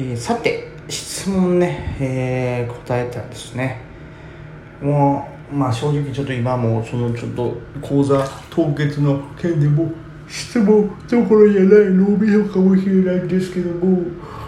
えー、さて質問ね、えー、答えたんですね。もうまあ正直ちょっと今もそのちょっと講座凍結の件でも質問どころじゃない脳みそかもしれないんですけども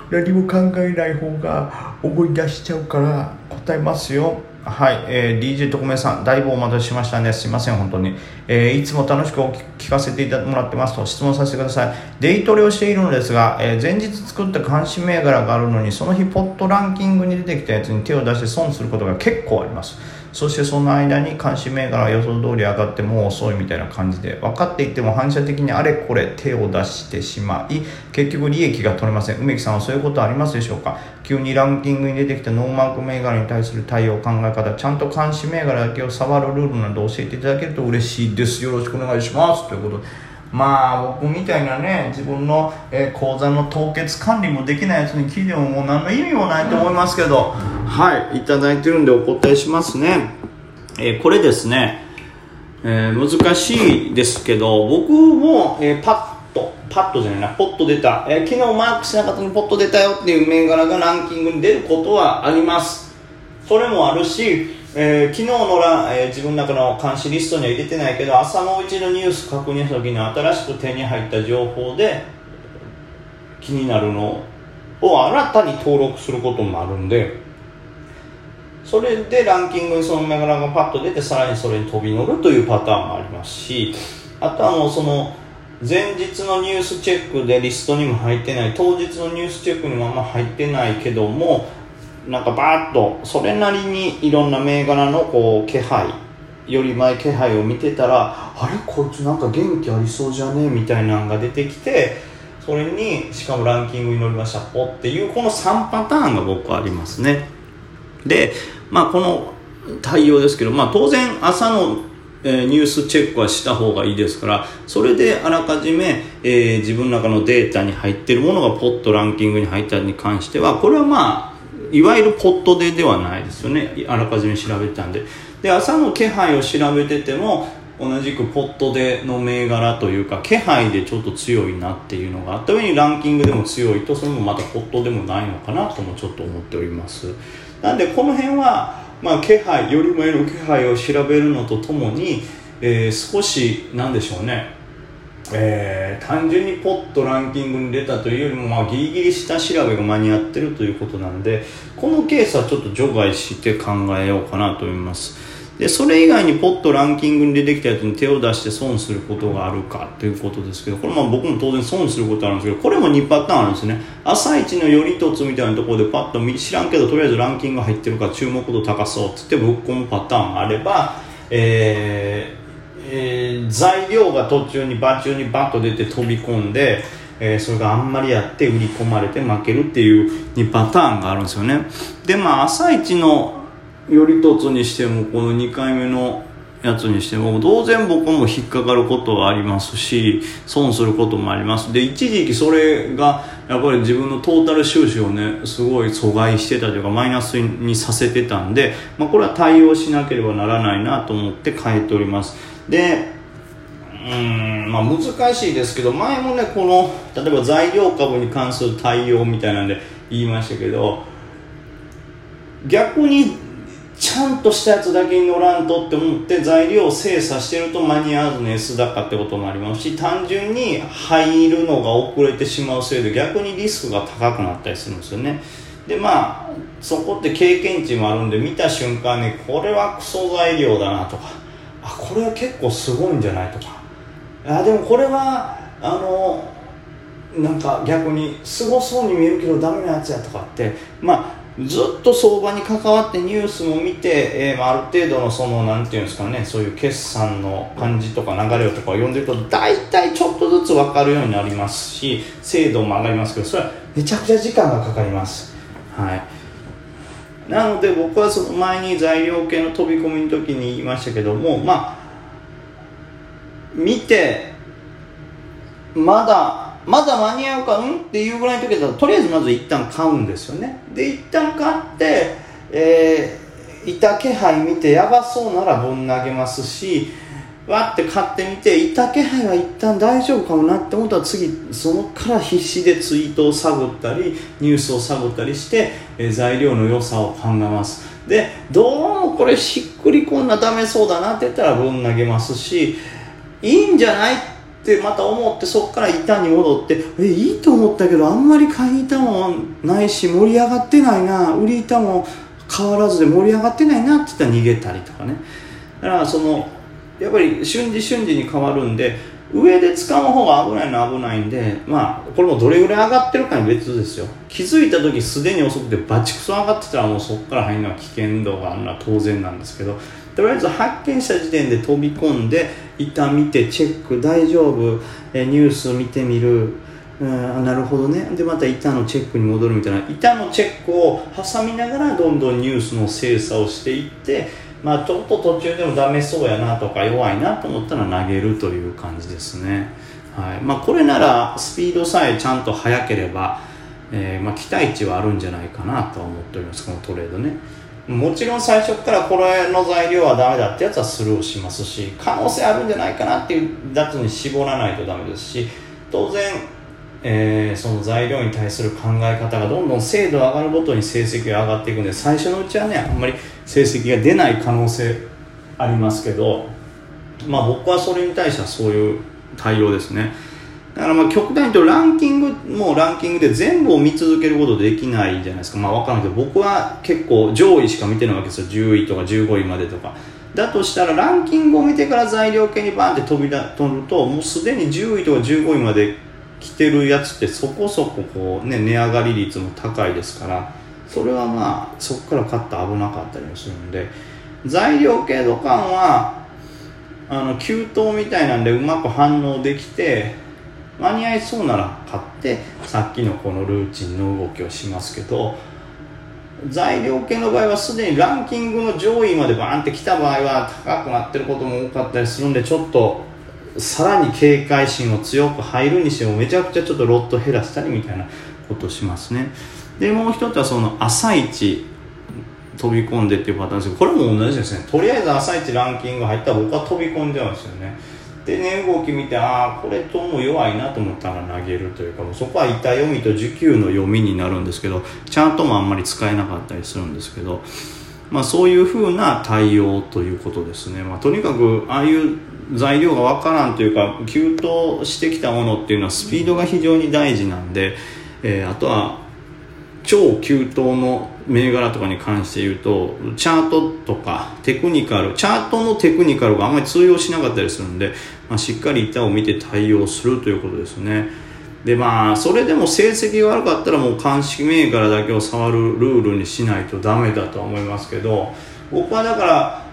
何も考えない方が思い出しちゃうから答えますよ。はい、えー、DJ 特命さん、だいぶお待たせしましたね。すいません、本当に。えー、いつも楽しく聞かせてもらってますと質問させてください。デイトレをしているのですが、えー、前日作った監視銘柄があるのに、その日ポットランキングに出てきたやつに手を出して損することが結構あります。そしてその間に監視銘柄が予想通り上がってもう遅いみたいな感じで分かっていても反射的にあれこれ手を出してしまい結局利益が取れません。梅木さんはそういうことありますでしょうか？急にランキングに出てきたノーマーク銘柄に対する対応考え方ちゃんと監視銘柄だけを触るルールなど教えていただけると嬉しいです。よろしくお願いします。ということでまあ僕みたいなね自分の、え、口座の凍結管理もできないやつに聞いてももう何の意味もないと思いますけど。はいいただいてるんでお答えしますね、えー、これですね、えー、難しいですけど僕も、えパッとパッとじゃないなポッと出た、え昨日マークしなかったのポッと出たよっていう銘柄がランキングに出ることはあります。それもあるしえー、昨日のら、えー、自分の中の監視リストには入れてないけど朝のうちのニュース確認した時に新しく手に入った情報で気になるのを新たに登録することもあるんでそれでランキングにその銘柄がパッと出てさらにそれに飛び乗るというパターンもありますしあとはもうその前日のニュースチェックでリストにも入ってない当日のニュースチェックにもあんま入ってないけどもなんかバーッとそれなりにいろんな銘柄のこう気配より前気配を見てたらあれ？こいつなんか元気ありそうじゃね？えみたいなのが出てきてそれにしかもランキングに乗りました。ポっていうこの3パターンが僕はありますね。でまあこの対応ですけど、まあ、当然朝のえニュースチェックはした方がいいですからそれであらかじめ、えー、自分の中のデータに入ってるものがポッとランキングに入ったに関してはこれはまあいわゆるポットでではないですよね。あらかじめ調べてたんで。で朝の気配を調べてても同じくポットでの銘柄というか気配でちょっと強いなっていうのがあった上にランキングでも強いとそれもまたポットでもないのかなともちょっと思っております。なんでこの辺は、まあ、気配より前の気配を調べるのとともに、えー、少しなんでしょうね。えー、単純にポッとランキングに出たというよりも、まあ、ギリギリ下調べが間に合ってるということなんでこのケースはちょっと除外して考えようかなと思います。でそれ以外にポッとランキングに出てきたやつに手を出して損することがあるかということですけどこれまあ僕も当然損することあるんですけどこれも2パターンあるんですね。朝一のより一つみたいなところでパッと知らんけどとりあえずランキング入ってるから注目度高そうっつってぶっ込むパターンがあればえーえー、材料が途中に場中にバッと出て飛び込んで、えー、それがあんまりやって売り込まれて負けるっていう2パターンがあるんですよね。でまあ朝一の頼一にしてもこの2回目のやつにしても当然僕も引っかかることはありますし損することもあります。で一時期それがやっぱり自分のトータル収支をねすごい阻害してたというかマイナスにさせてたんで、まあ、これは対応しなければならないなと思って変えております。でうんまあ難しいですけど前もねこの例えば材料株に関する対応みたいなんで言いましたけど逆にちゃんとしたやつだけに乗らんとって思って材料を精査してると間に合わずに S 高ってこともありますし単純に入るのが遅れてしまうせいで逆にリスクが高くなったりするんですよね。でまあそこって経験値もあるんで見た瞬間にこれはクソ材料だなとかあこれは結構すごいんじゃない？とか。あでもこれはあのなんか逆にすごそうに見えるけどダメなやつやとかってまあずっと相場に関わってニュースも見て、えー、ある程度のそのなんていうんですかねそういう決算の感じとか流れをとかを読んでると大体ちょっとずつ分かるようになりますし精度も上がりますけどそれはめちゃくちゃ時間がかかります。はい。なので僕はその前に材料系の飛び込みの時に言いましたけどもまあ見てまだまだ間に合うかん？っていうぐらいの時だととりあえずまず一旦買うんですよね。で一旦買ってえー、いた気配見てやばそうならぶん投げますしわって買ってみていた気配は一旦大丈夫かもなって思ったら次そのから必死でツイートを探ったりニュースを探ったりして、え材料の良さを考えます。でどうもこれしっくりこんなダメそうだなって言ったらぶん投げますしいいんじゃないってまた思ってそこから板に戻ってえいいと思ったけどあんまり買い板もないし盛り上がってないな売り板も変わらずで盛り上がってないなって言ったら逃げたりとかね。だからそのやっぱり瞬時瞬時に変わるんで上で使う方が危ないのは危ないんでまあこれもどれぐらい上がってるかに別ですよ。気づいた時すでに遅くてバチクソ上がってたらもうそこから入るのは危険度があるのは当然なんですけどとりあえず発見した時点で飛び込んで一旦見てチェック大丈夫？えニュース見てみる？うんなるほどね。でまた板のチェックに戻るみたいな。板のチェックを挟みながらどんどんニュースの精査をしていってまあ、ちょっと途中でもダメそうやなとか弱いなと思ったら投げるという感じですね、はい。まあ、これならスピードさえちゃんと速ければ、えー、まあ、期待値はあるんじゃないかなと思っておりますこのトレードね。もちろん最初からこれの材料はダメだってやつはスルーしますし可能性あるんじゃないかなっていうやつに絞らないとダメですし当然えー、その材料に対する考え方がどんどん精度上がるごとに成績が上がっていくんで最初のうちはねあんまり成績が出ない可能性ありますけど、まあ、僕はそれに対してはそういう対応ですね。だからまあ極端に言うとランキングもランキングで全部を見続けることできないじゃないですか。まあ分からないけど僕は結構上位しか見てないわけですよ。10位とか15位までとか。だとしたらランキングを見てから材料系にバーンって飛びだ飛ぶともうすでに10位とか15位まで着てるやつってそこそここう、ね、値上がり率も高いですからそれはまあそこから買った危なかったりもするんで材料系土管はあの給湯みたいなんでうまく反応できて間に合いそうなら買ってさっきのこのルーチンの動きをしますけど材料系の場合はすでにランキングの上位までバーンってきた場合は高くなってることも多かったりするんでちょっとさらに警戒心を強く入るにしてもめちゃくちゃちょっとロット減らしたりみたいなことしますね。でもう一つはその朝一飛び込んでっていうパターンですけどこれも同じですね。とりあえず朝一ランキング入ったら僕は飛び込んじゃうんですよね。でね動き見てああこれとも弱いなと思ったら投げるというかもうそこは板読みと需給の読みになるんですけどチャートもあんまり使えなかったりするんですけどまあ、そういうふうな対応ということですね、まあ、とにかくああいう材料がわからんというか急騰してきたものっていうのはスピードが非常に大事なんで、えー、あとは超急騰の銘柄とかに関して言うとチャートとかテクニカルチャートのテクニカルがあんまり通用しなかったりするんで、まあ、しっかり板を見て対応するということですね。でまあそれでも成績が悪かったらもう鑑識銘柄だけを触るルールにしないとダメだとは思いますけど僕はだから、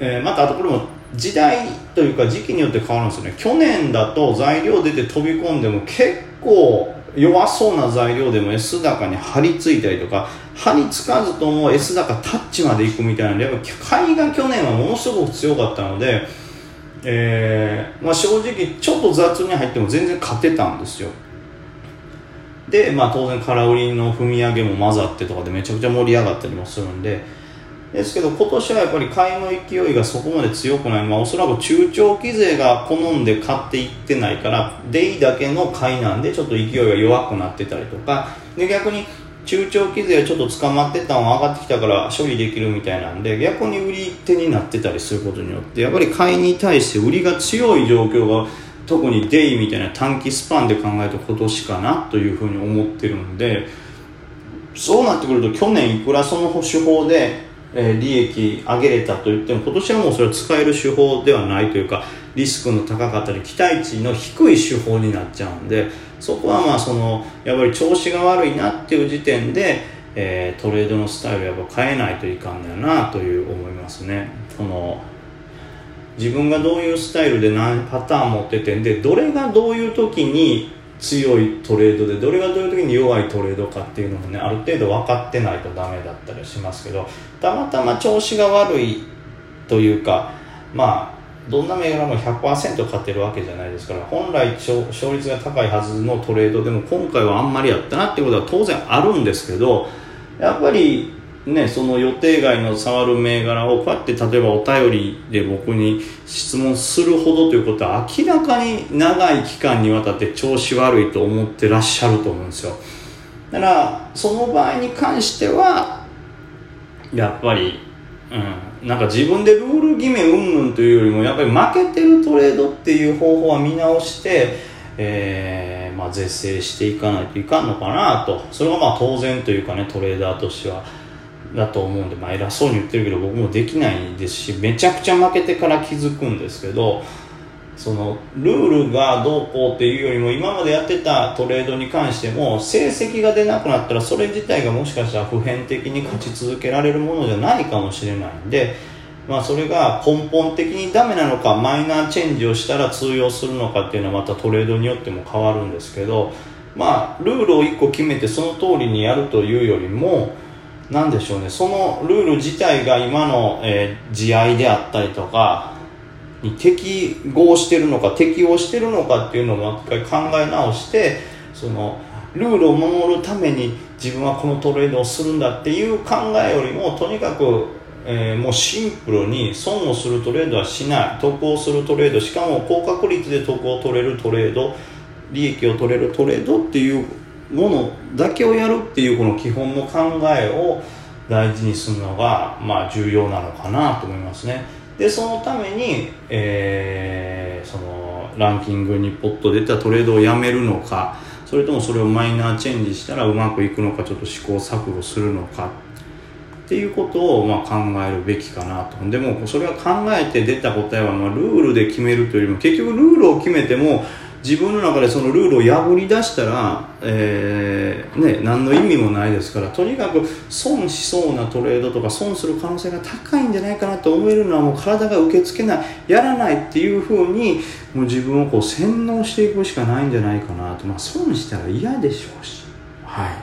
えー、またあとこれも時代というか時期によって変わるんですよね。去年だと材料出て飛び込んでも結構弱そうな材料でも S 高に張り付いたりとか張り付かずとも S 高タッチまで行くみたいなやっぱ買いが去年はものすごく強かったので、えーまあ、正直ちょっと雑に入っても全然勝てたんですよ。で、まあ、当然空売りの踏み上げも混ざってとかでめちゃくちゃ盛り上がったりもするんでですけど今年はやっぱり買いの勢いがそこまで強くない、まあ、おそらく中長期勢が好んで買っていってないからデイだけの買いなんでちょっと勢いが弱くなってたりとか。で逆に中長期勢はちょっと捕まってたのが上がってきたから処理できるみたいなんで逆に売り手になってたりすることによってやっぱり買いに対して売りが強い状況が特にデイみたいな短期スパンで考えると今年かなというふうに思ってるんでそうなってくると去年いくらその手法でえ利益上げれたといっても今年はもうそれは使える手法ではないというかリスクの高かったり期待値の低い手法になっちゃうんでそこはまあそのやっぱり調子が悪いなっていう時点で、えー、トレードのスタイルやっぱ変えないといかんだよなという思いますね。この自分がどういうスタイルで何パターン持っててんでどれがどういう時に強いトレードでどれがどういう時に弱いトレードかっていうのもねある程度分かってないとダメだったりしますけどたまたま調子が悪いというかまあどんな銘柄も100%勝てるわけじゃないですから本来勝率が高いはずのトレードでも今回はあんまりやったなっていうことは当然あるんですけどやっぱりね、その予定外の触る銘柄をこうやって例えばお便りで僕に質問するほどということは明らかに長い期間にわたって調子悪いと思ってらっしゃると思うんですよ。だからその場合に関してはやっぱり、うん、なんか自分でルール決め云々というよりもやっぱり負けてるトレードっていう方法は見直してえーまあ、是正していかないといかんのかなと。それはまあ当然というかねトレーダーとしては。だと思うんで、まあ、偉そうに言ってるけど僕もできないですしめちゃくちゃ負けてから気づくんですけどそのルールがどうこうっていうよりも今までやってたトレードに関しても成績が出なくなったらそれ自体がもしかしたら普遍的に勝ち続けられるものじゃないかもしれないんで、まあ、それが根本的にダメなのかマイナーチェンジをしたら通用するのかっていうのはまたトレードによっても変わるんですけど、まあ、ルールを1個決めてその通りにやるというよりも何でしょうね。そのルール自体が今の、えー、地合いであったりとかに適合してるのか適応してるのかっていうのをも一回考え直してそのルールを守るために自分はこのトレードをするんだっていう考えよりもとにかく、えー、もうシンプルに損をするトレードはしない。得をするトレードしかも高確率で得を取れるトレード利益を取れるトレードっていうものだけをやるっていうこの基本の考えを大事にするのが、まあ、重要なのかなと思いますね。でそのために、えー、そのランキングにポッと出たトレードをやめるのかそれともそれをマイナーチェンジしたらうまくいくのかちょっと試行錯誤するのか。っていうことをま考えるべきかなと。でもそれは考えて出た答えはまルールで決めるというよりも結局ルールを決めても自分の中でそのルールを破り出したら、えー、ね、何の意味もないですからとにかく損しそうなトレードとか損する可能性が高いんじゃないかなと思えるのはもう体が受け付けないやらないっていうふうにもう自分をこう洗脳していくしかないんじゃないかなと、まあ、損したら嫌でしょうし。はい